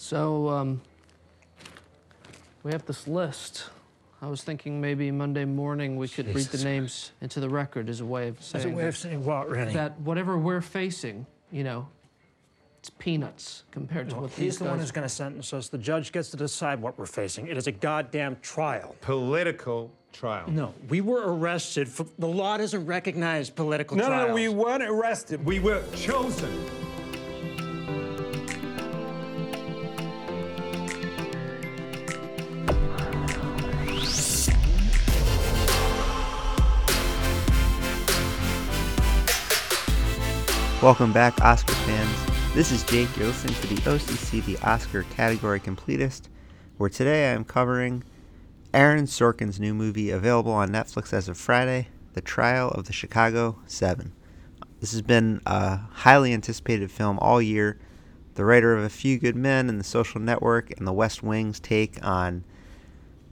So, um, we have this list. I was thinking maybe Monday morning we could read the names into the record as a way of As a saying way of saying what, Rennie? that whatever we're facing, you know, it's peanuts compared to Well, what he's these the one who's going to sentence us. The judge gets to decide what we're facing. It is a goddamn trial. Political trial. No, we were arrested for. The law doesn't recognize political No, trials. no, we weren't arrested. We were chosen. Welcome back, Oscar fans. This is Jake. You're listening to the OCC, the Oscar Category Completist, where today I am covering Aaron Sorkin's new movie available on Netflix as of Friday, The Trial of the Chicago Seven. This has been a highly anticipated film all year. The writer of A Few Good Men and The Social Network and The West Wing's take on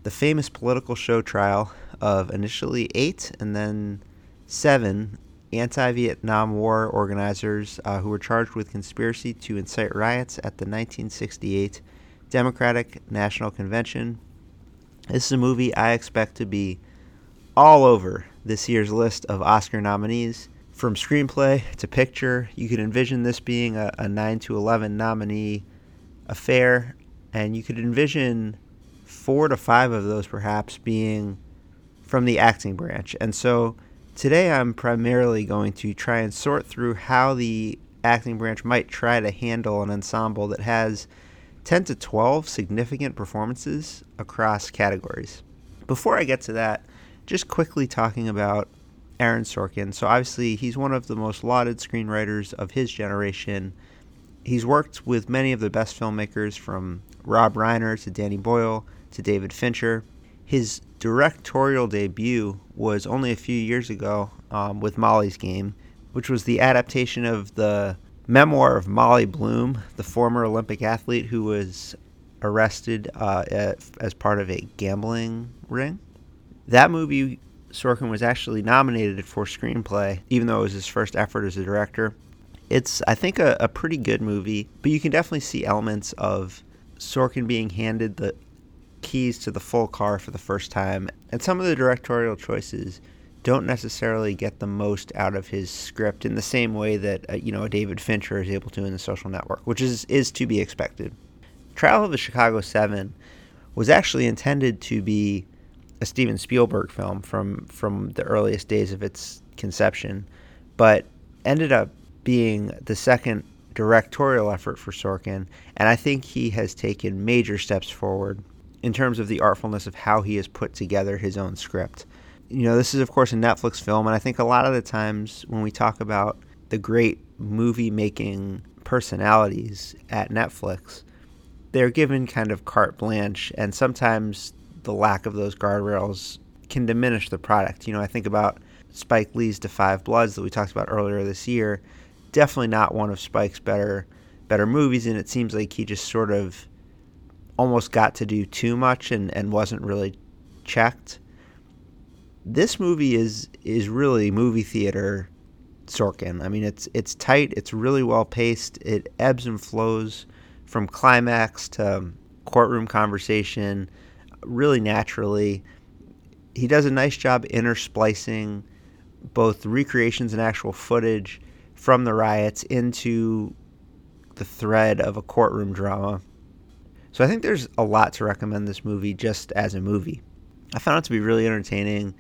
the famous political show trial of initially eight and then seven anti Vietnam War organizers uh, who were charged with conspiracy to incite riots at the 1968 Democratic National Convention. This is a movie I expect to be all over this year's list of Oscar nominees. From screenplay to picture, you could envision this being a, a 9 to 11 nominee affair, and you could envision four to five of those perhaps being from the acting branch. And so today I'm primarily going to try and sort through how the acting branch might try to handle an ensemble that has 10 to 12 significant performances across categories. Before I get to that, just quickly talking about Aaron Sorkin. So obviously he's one of the most lauded screenwriters of his generation. He's worked with many of the best filmmakers from Rob Reiner to Danny Boyle to David Fincher. His directorial debut was only a few years ago um, with Molly's Game, which was the adaptation of the memoir of Molly Bloom, the former Olympic athlete who was arrested uh, at, as part of a gambling ring. That movie, Sorkin was actually nominated for screenplay, even though it was his first effort as a director. It's, I think, a, a pretty good movie, but you can definitely see elements of Sorkin being handed the keys to the full car for the first time, and some of the directorial choices don't necessarily get the most out of his script in the same way that uh, you know a David Fincher is able to in The Social Network, which is is to be expected. Trial of the Chicago Seven was actually intended to be a Steven Spielberg film from from the earliest days of its conception, but ended up being the second directorial effort for Sorkin, and I think he has taken major steps forward in terms of the artfulness of how he has put together his own script. You know, this is of course a Netflix film, and I think a lot of the times when we talk about the great movie making personalities at Netflix, they're given kind of carte blanche, and sometimes the lack of those guardrails can diminish the product. You know, I think about Spike Lee's *Da 5 Bloods that we talked about earlier this year. Definitely not one of Spike's better better movies, and it seems like he just sort of almost got to do too much and, and wasn't really checked. This movie is is really movie theater Sorkin. I mean, it's it's tight. It's really well paced. It ebbs and flows from climax to courtroom conversation really naturally. He does a nice job intersplicing both recreations and actual footage from the riots into the thread of a courtroom drama. So I think there's a lot to recommend this movie just as a movie. I found it to be really entertaining,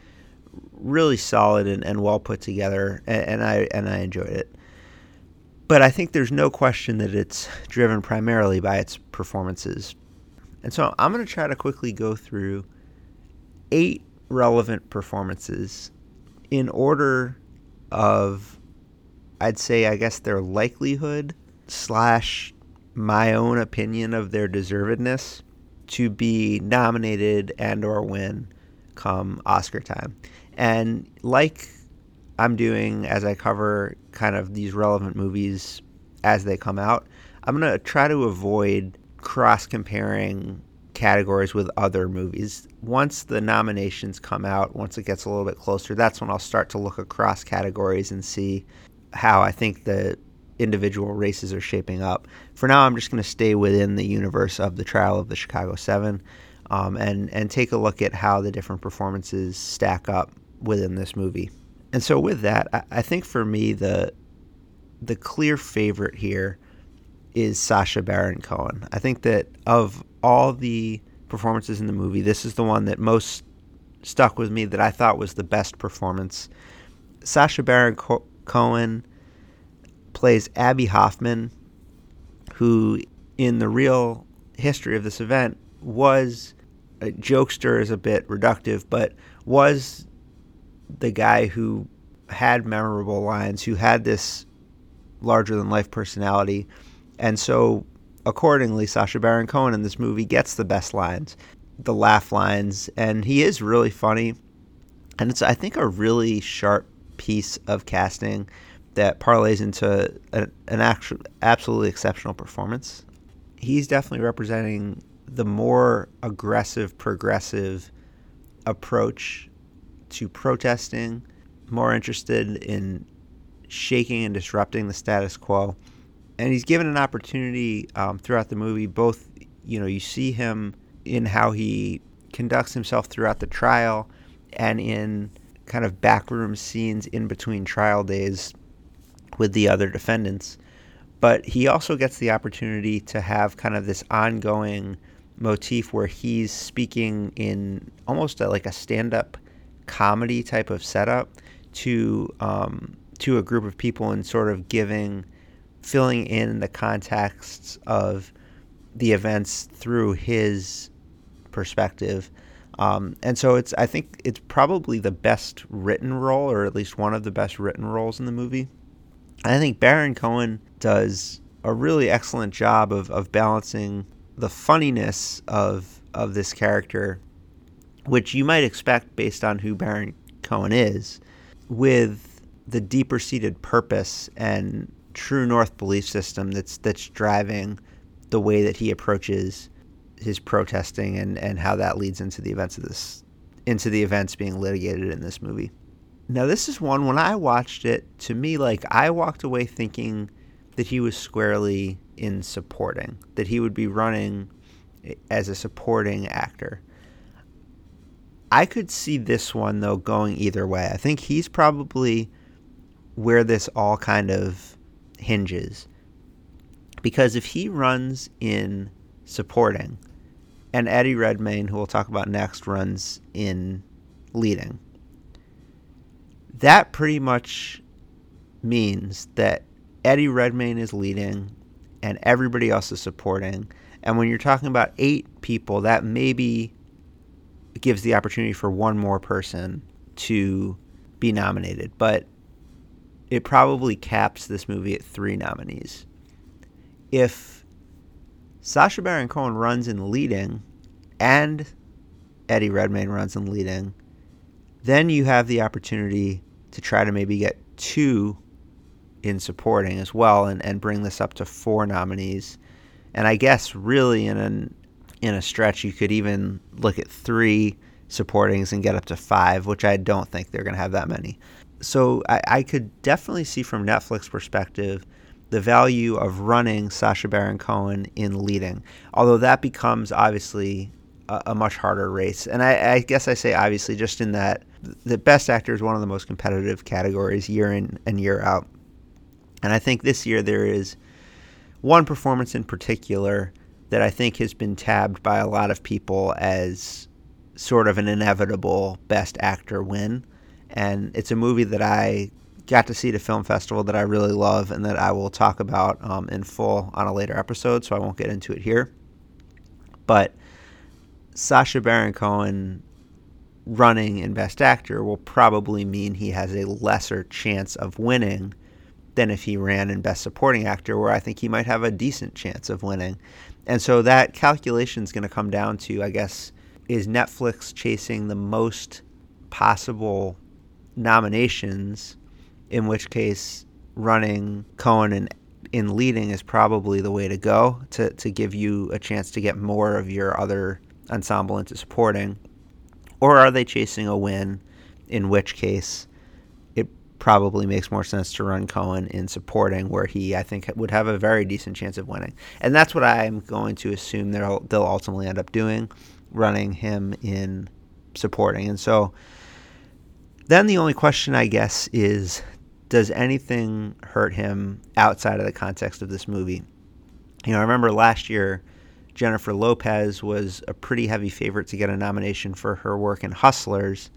really solid and, and well put together, and, and I and I enjoyed it. But I think there's no question that it's driven primarily by its performances. And so I'm going to try to quickly go through eight relevant performances in order of, I'd say, I guess, their likelihood slash my own opinion of their deservedness to be nominated and or win come Oscar time. And like I'm doing as I cover kind of these relevant movies as they come out, I'm going to try to avoid cross comparing categories with other movies. Once the nominations come out, once it gets a little bit closer, that's when I'll start to look across categories and see how I think the individual races are shaping up. For now, I'm just going to stay within the universe of the trial of the Chicago Seven, um, and and take a look at how the different performances stack up within this movie. And so, with that, I, I think for me the the clear favorite here is Sacha Baron Cohen. I think that of all the performances in the movie, this is the one that most stuck with me that I thought was the best performance. Sacha Baron Co- Cohen plays Abbie Hoffman, who in the real history of this event was a jokester is a bit reductive, but was the guy who had memorable lines, who had this larger than life personality. And so accordingly, Sacha Baron Cohen in this movie gets the best lines, the laugh lines, and he is really funny. And it's, I think, a really sharp piece of casting that parlays into a, an actual, absolutely exceptional performance. He's definitely representing the more aggressive, progressive approach to protesting, more interested in shaking and disrupting the status quo. And he's given an opportunity um, throughout the movie. Both, you know, you see him in how he conducts himself throughout the trial and in kind of backroom scenes in between trial days with the other defendants. But he also gets the opportunity to have kind of this ongoing motif where he's speaking in almost a, like a stand up comedy type of setup to um, to a group of people and sort of giving, filling in the contexts of the events through his perspective. Um, and so it's, I think it's probably the best written role, or at least one of the best written roles in the movie. I think Baron Cohen does a really excellent job of, of balancing the funniness of of this character, which you might expect based on who Baron Cohen is, with the deeper seated purpose and true north belief system that's that's driving the way that he approaches his protesting and, and how that leads into the events of this into the events being litigated in this movie. Now this is one when I watched it, to me like I walked away thinking that he was squarely in supporting, that he would be running as a supporting actor. I could see this one though going either way. I think he's probably where this all kind of hinges. Because if he runs in supporting, and Eddie Redmayne, who we'll talk about next, runs in leading, that pretty much means that Eddie Redmayne is leading and everybody else is supporting. And when you're talking about eight people, that maybe gives the opportunity for one more person to be nominated. But it probably caps this movie at three nominees. If Sacha Baron Cohen runs in leading and Eddie Redmayne runs in leading, then you have the opportunity to try to maybe get two in supporting as well and, and bring this up to four nominees. And I guess really in an in a stretch you could even look at three supportings and get up to five, which I don't think they're gonna have that many so I, I, could definitely see from Netflix perspective the value of running Sacha Baron Cohen in leading, although that becomes obviously a, a much harder race. And I, I, guess I say obviously just in that the best actor is one of the most competitive categories year in and year out. And I think this year there is one performance in particular that I think has been tabbed by a lot of people as sort of an inevitable best actor win and it's a movie that I got to see at a film festival that I really love and that I will talk about um, in full on a later episode, so I won't get into it here. But Sacha Baron Cohen running in Best Actor will probably mean he has a lesser chance of winning than if he ran in Best Supporting Actor, where I think he might have a decent chance of winning. And so that calculation is going to come down to, I guess, is Netflix chasing the most possible nominations, in which case running Cohen in, in leading is probably the way to go to, to give you a chance to get more of your other ensemble into supporting? Or are they chasing a win, in which case it probably makes more sense to run Cohen in supporting, where he I think would have a very decent chance of winning, and that's what I'm going to assume they'll they'll ultimately end up doing, running him in supporting, and so. Then the only question I guess is does anything hurt him outside of the context of this movie? You know, I remember last year Jennifer Lopez was a pretty heavy favorite to get a nomination for her work in Hustlers,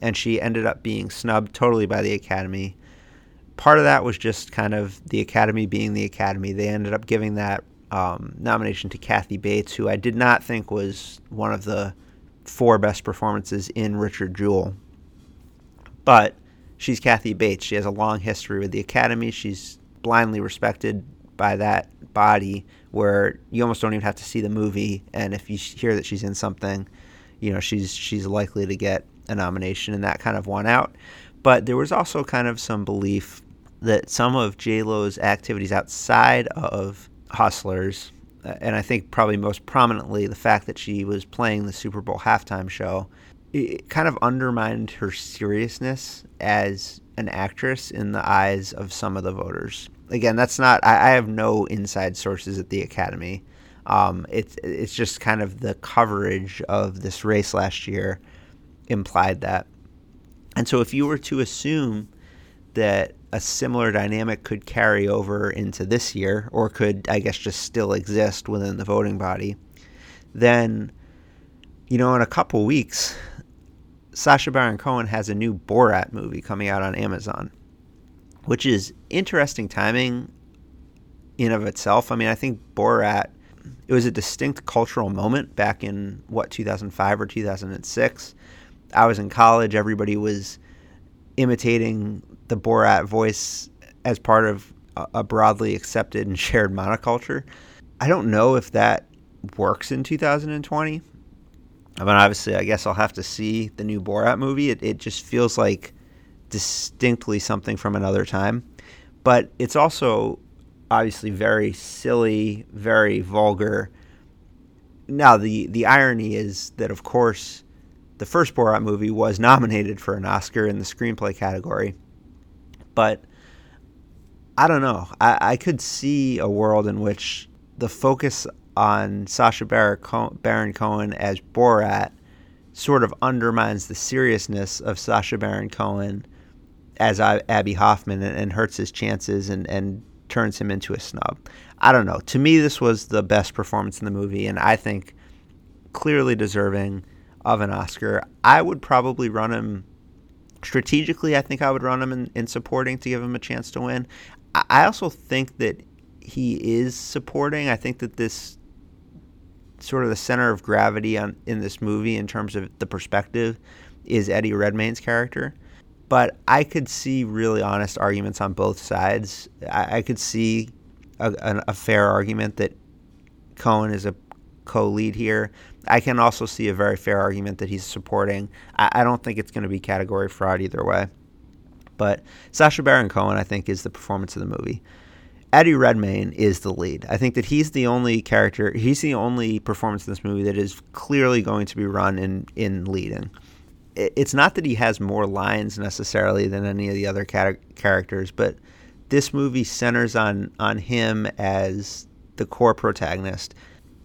and she ended up being snubbed totally by the Academy. Part of that was just kind of the Academy being the Academy. They ended up giving that um, nomination to Kathy Bates, who I did not think was one of the four best performances in Richard Jewell. But she's Kathy Bates. She has a long history with the Academy. She's blindly respected by that body where you almost don't even have to see the movie and if you hear that she's in something, you know, she's she's likely to get a nomination and that kind of won out. But there was also kind of some belief that some of J-Lo's activities outside of Hustlers uh, and I think probably most prominently the fact that she was playing the Super Bowl halftime show it kind of undermined her seriousness as an actress in the eyes of some of the voters. Again, that's not. I, I have no inside sources at the Academy. Um, it's it's just kind of the coverage of this race last year implied that. And so, if you were to assume that a similar dynamic could carry over into this year, or could, I guess, just still exist within the voting body, then, you know, in a couple weeks, Sacha Baron Cohen has a new Borat movie coming out on Amazon, which is interesting timing in of itself. I mean, I think Borat it was a distinct cultural moment back in what 2005 or 2006. I was in college, everybody was imitating the Borat voice as part of a broadly accepted and shared monoculture. I don't know if that works in 2020. I mean, obviously, I guess I'll have to see the new Borat movie. It, it just feels like distinctly something from another time. But it's also obviously very silly, very vulgar. Now, the, the irony is that, of course, the first Borat movie was nominated for an Oscar in the screenplay category. But I don't know. I, I could see a world in which the focus on Sacha Baron Cohen as Borat sort of undermines the seriousness of Sacha Baron Cohen as Abbie Hoffman and, and hurts his chances and, and turns him into a snub. I don't know. To me, this was the best performance in the movie, and I think clearly deserving of an Oscar. I would probably run him strategically. I think I would run him in, in supporting to give him a chance to win. I also think that he is supporting. I think that this sort of the center of gravity on in this movie in terms of the perspective is Eddie Redmayne's character. But I could see really honest arguments on both sides. I, I could see a, a, a fair argument that Cohen is a co-lead here. I can also see a very fair argument that he's supporting. I, I don't think it's going to be category fraud either way. But Sacha Baron Cohen, I think, is the performance of the movie. Eddie Redmayne is the lead. I think that he's the only character, he's the only performance in this movie that is clearly going to be run in, in leading. It's not that he has more lines necessarily than any of the other characters, but this movie centers on on him as the core protagonist.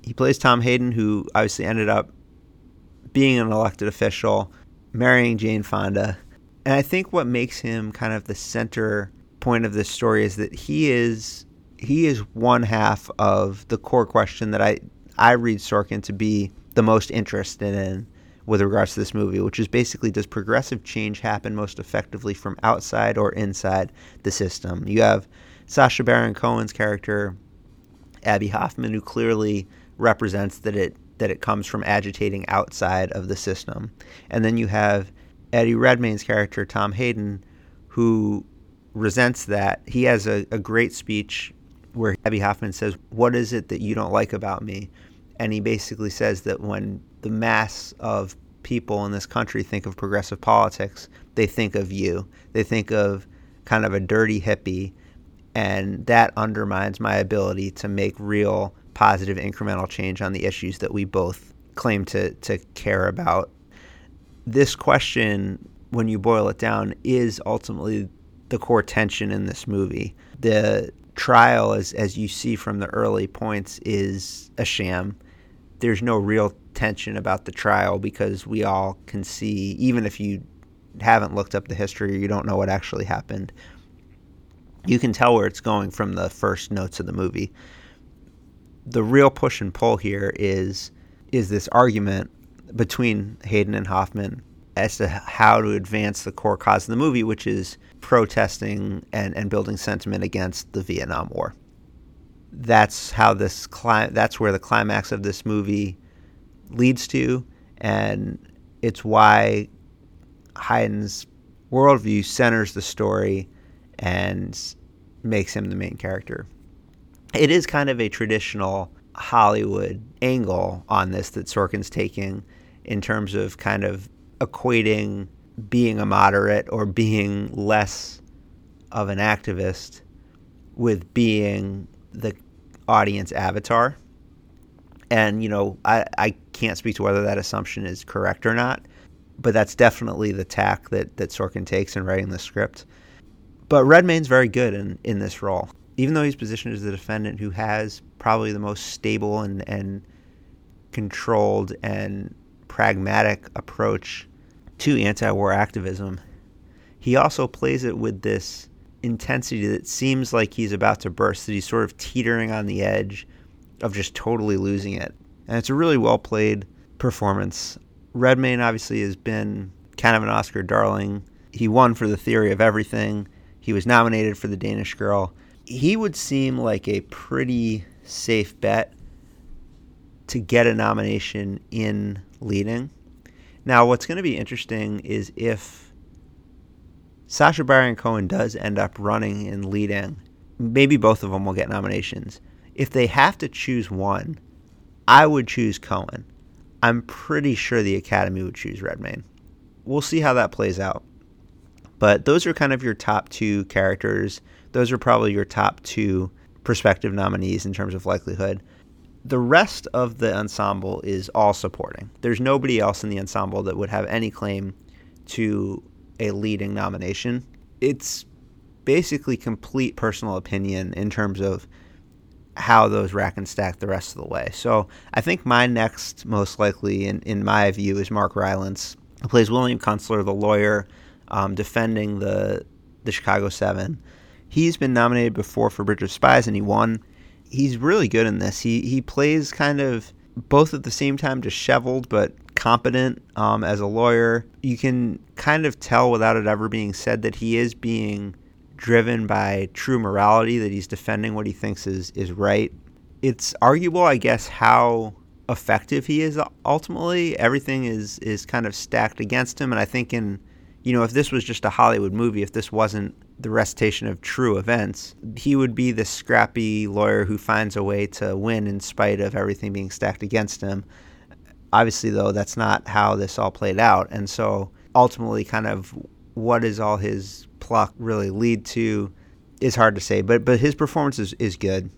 He plays Tom Hayden, who obviously ended up being an elected official, marrying Jane Fonda. And I think what makes him kind of the center point of this story is that he is he is one half of the core question that I I read Sorkin to be the most interested in with regards to this movie, which is basically does progressive change happen most effectively from outside or inside the system? You have Sacha Baron Cohen's character, Abbie Hoffman, who clearly represents that it that it comes from agitating outside of the system. And then you have Eddie Redmayne's character, Tom Hayden, who resents that. He has a, a great speech where Abbie Hoffman says, What is it that you don't like about me? And he basically says that when the mass of people in this country think of progressive politics, they think of you. They think of kind of a dirty hippie, and that undermines my ability to make real positive incremental change on the issues that we both claim to, to care about. This question, when you boil it down, is ultimately the core tension in this movie. The trial, as as you see from the early points, is a sham. There's no real tension about the trial because we all can see, even if you haven't looked up the history or you don't know what actually happened, you can tell where it's going from the first notes of the movie. The real push and pull here is is this argument between Hayden and Hoffman as to how to advance the core cause of the movie, which is protesting and, and building sentiment against the Vietnam War. That's how this cli- that's where the climax of this movie leads to, and it's why Hayden's worldview centers the story and makes him the main character. It is kind of a traditional Hollywood angle on this that Sorkin's taking in terms of kind of equating being a moderate or being less of an activist with being the audience avatar. And, you know, I, I can't speak to whether that assumption is correct or not, but that's definitely the tack that, that Sorkin takes in writing the script. But Redmayne's very good in, in this role. Even though he's positioned as the defendant who has probably the most stable and, and controlled and pragmatic approach to anti war activism, he also plays it with this intensity that seems like he's about to burst, that he's sort of teetering on the edge of just totally losing it. And it's a really well played performance. Redmayne obviously has been kind of an Oscar darling. He won for The Theory of Everything. He was nominated for The Danish Girl. He would seem like a pretty safe bet to get a nomination in leading. Now, what's going to be interesting is if Sacha Baron Cohen does end up running and leading, maybe both of them will get nominations. If they have to choose one, I would choose Cohen. I'm pretty sure the Academy would choose Redmayne. We'll see how that plays out. But those are kind of your top two characters. Those are probably your top two prospective nominees in terms of likelihood. The rest of the ensemble is all supporting. There's nobody else in the ensemble that would have any claim to a leading nomination. It's basically complete personal opinion in terms of how those rack and stack the rest of the way. So I think my next most likely, in, in my view, is Mark Rylance, who plays William Kunstler, the lawyer um, defending the the Chicago Seven. He's been nominated before for Bridge of Spies and he won. He's really good in this. He he plays kind of both at the same time disheveled but competent um, as a lawyer. You can kind of tell without it ever being said that he is being driven by true morality, that he's defending what he thinks is, is right. It's arguable, I guess, how effective he is ultimately. Everything is, is kind of stacked against him. And I think in you know, if this was just a Hollywood movie, if this wasn't the recitation of true events, he would be the scrappy lawyer who finds a way to win in spite of everything being stacked against him. Obviously, though, that's not how this all played out. And so ultimately, kind of what does all his pluck really lead to is hard to say. But, but his performance is, is good.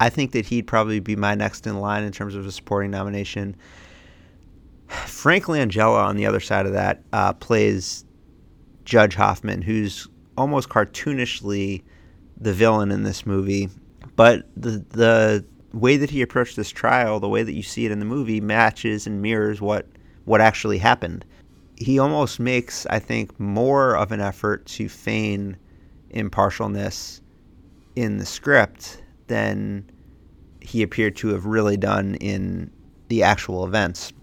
I think that he'd probably be my next in line in terms of a supporting nomination. Frank Langella, on the other side of that, uh, plays Judge Hoffman, who's almost cartoonishly the villain in this movie. But the the way that he approached this trial, the way that you see it in the movie, matches and mirrors what what actually happened. He almost makes, I think, more of an effort to feign impartialness in the script than he appeared to have really done in the actual events.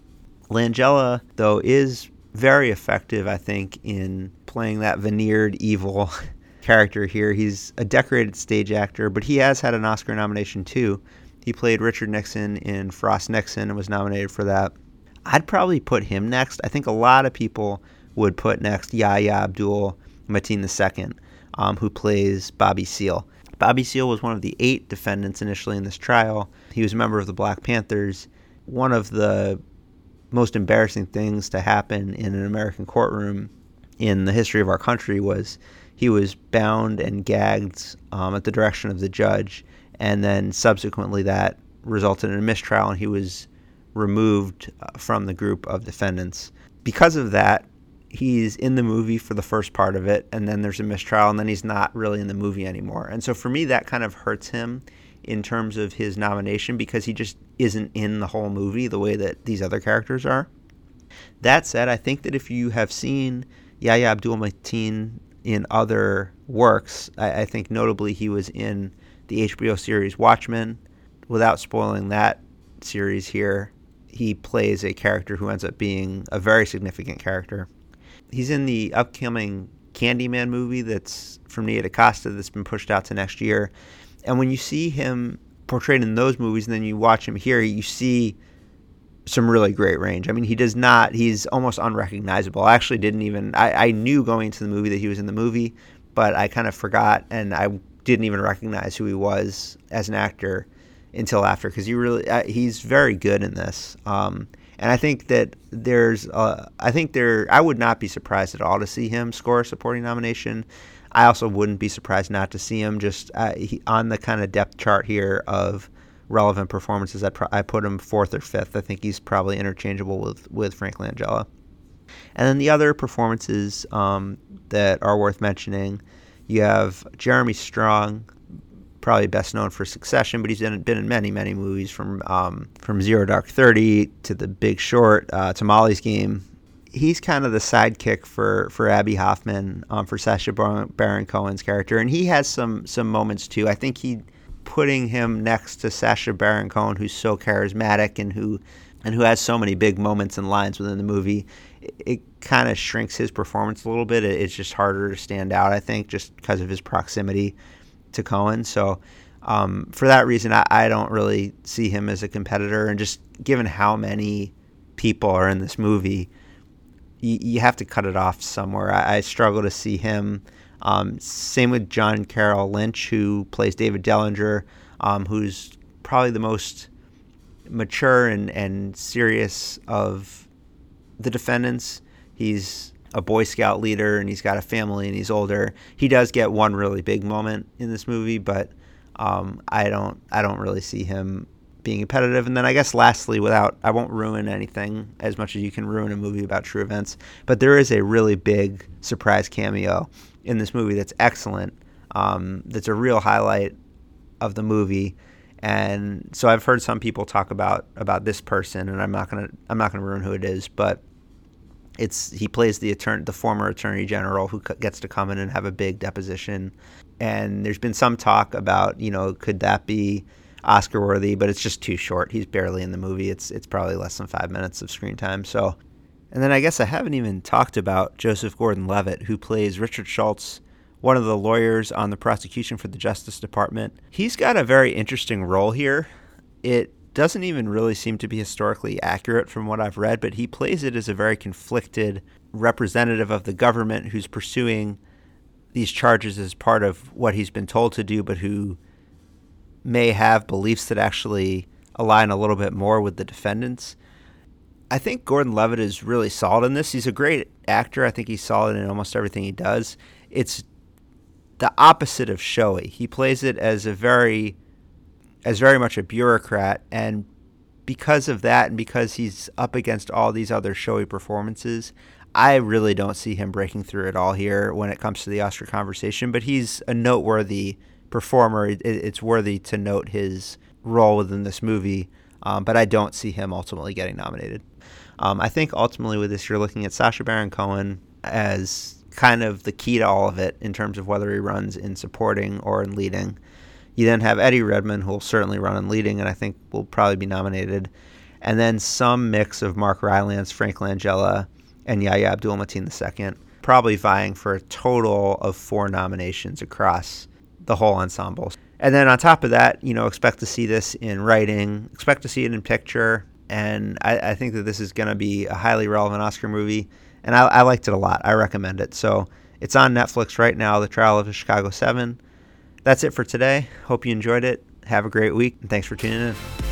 Langella, though, is very effective, I think, in playing that veneered evil character here. He's a decorated stage actor, but he has had an Oscar nomination too. He played Richard Nixon in Frost Nixon and was nominated for that. I'd probably put him next. I think a lot of people would put next Yahya Abdul Mateen II, um, who plays Bobby Seale. Bobby Seale was one of the eight defendants initially in this trial. He was a member of the Black Panthers. One of the most embarrassing things to happen in an American courtroom in the history of our country was he was bound and gagged um, at the direction of the judge, and then subsequently that resulted in a mistrial, and he was removed uh, from the group of defendants. Because of that, he's in the movie for the first part of it, and then there's a mistrial, and then he's not really in the movie anymore. And so for me, that kind of hurts him in terms of his nomination because he just isn't in the whole movie the way that these other characters are. That said, I think that if you have seen Yahya Abdul Mateen in other works, I, I think notably he was in the HBO series Watchmen. Without spoiling that series here, he plays a character who ends up being a very significant character. He's in the upcoming Candyman movie that's from Nia DaCosta that's been pushed out to next year. And when you see him portrayed in those movies and then you watch him here, you see some really great range. I mean, he does not, he's almost unrecognizable. I actually didn't even, I, I knew going into the movie that he was in the movie, but I kind of forgot and I didn't even recognize who he was as an actor until after because he really, uh, he's very good in this. Um, and I think that there's, uh, I think there, I would not be surprised at all to see him score a supporting nomination. I also wouldn't be surprised not to see him just uh, he, on the kind of depth chart here of relevant performances. I, pro- I put him fourth or fifth. I think he's probably interchangeable with, with Frank Langella. And then the other performances um, that are worth mentioning, you have Jeremy Strong, probably best known for Succession, but he's in, been in many, many movies from um, from Zero Dark Thirty to The Big Short uh, to Molly's Game. He's kind of the sidekick for for Abbie Hoffman um, for Sacha Baron Cohen's character, and he has some some moments too. I think he putting him next to Sacha Baron Cohen, who's so charismatic and who and who has so many big moments and lines within the movie, it, it kind of shrinks his performance a little bit. It, it's just harder to stand out, I think, just because of his proximity to Cohen. So um, for that reason, I, I don't really see him as a competitor. And just given how many people are in this movie, you, you have to cut it off somewhere. I, I struggle to see him um, same with John Carroll Lynch, who plays David Dellinger, um, who's probably the most mature and, and serious of the defendants. He's a Boy Scout leader and he's got a family and he's older. He does get one really big moment in this movie, but um, I don't I don't really see him being competitive. And then I guess lastly, without I won't ruin anything as much as you can ruin a movie about true events, but there is a really big surprise cameo in this movie that's excellent. Um, that's a real highlight of the movie. And so I've heard some people talk about about this person, and I'm not gonna I'm not gonna ruin who it is, but it's he plays the attorney, the former attorney general who gets to come in and have a big deposition. And there's been some talk about you know could that be Oscar worthy, but it's just too short. He's barely in the movie. It's it's probably less than five minutes of screen time. So and then I guess I haven't even talked about Joseph Gordon Levitt, who plays Richard Schultz, one of the lawyers on the prosecution for the Justice Department. He's got a very interesting role here. It doesn't even really seem to be historically accurate from what I've read, but he plays it as a very conflicted representative of the government who's pursuing these charges as part of what he's been told to do, but who may have beliefs that actually align a little bit more with the defendants. I think Gordon Levitt is really solid in this. He's a great actor. I think he's solid in almost everything he does. It's the opposite of showy. He plays it as a very as very much a bureaucrat and because of that and because he's up against all these other showy performances, I really don't see him breaking through at all here when it comes to the Oscar conversation, but he's a noteworthy performer. It's worthy to note his role within this movie, um, but I don't see him ultimately getting nominated. Um, I think ultimately with this, you're looking at Sacha Baron Cohen as kind of the key to all of it in terms of whether he runs in supporting or in leading. You then have Eddie Redmayne, who will certainly run in leading, and I think will probably be nominated. And then some mix of Mark Rylance, Frank Langella, and Yahya Abdul Mateen II, probably vying for a total of four nominations across the whole ensemble. And then on top of that, you know, expect to see this in writing, expect to see it in picture, and I, I think that this is going to be a highly relevant Oscar movie, and I, I liked it a lot. I recommend it. So it's on Netflix right now, The Trial of the Chicago Seven. That's it for today. Hope you enjoyed it. Have a great week, and thanks for tuning in.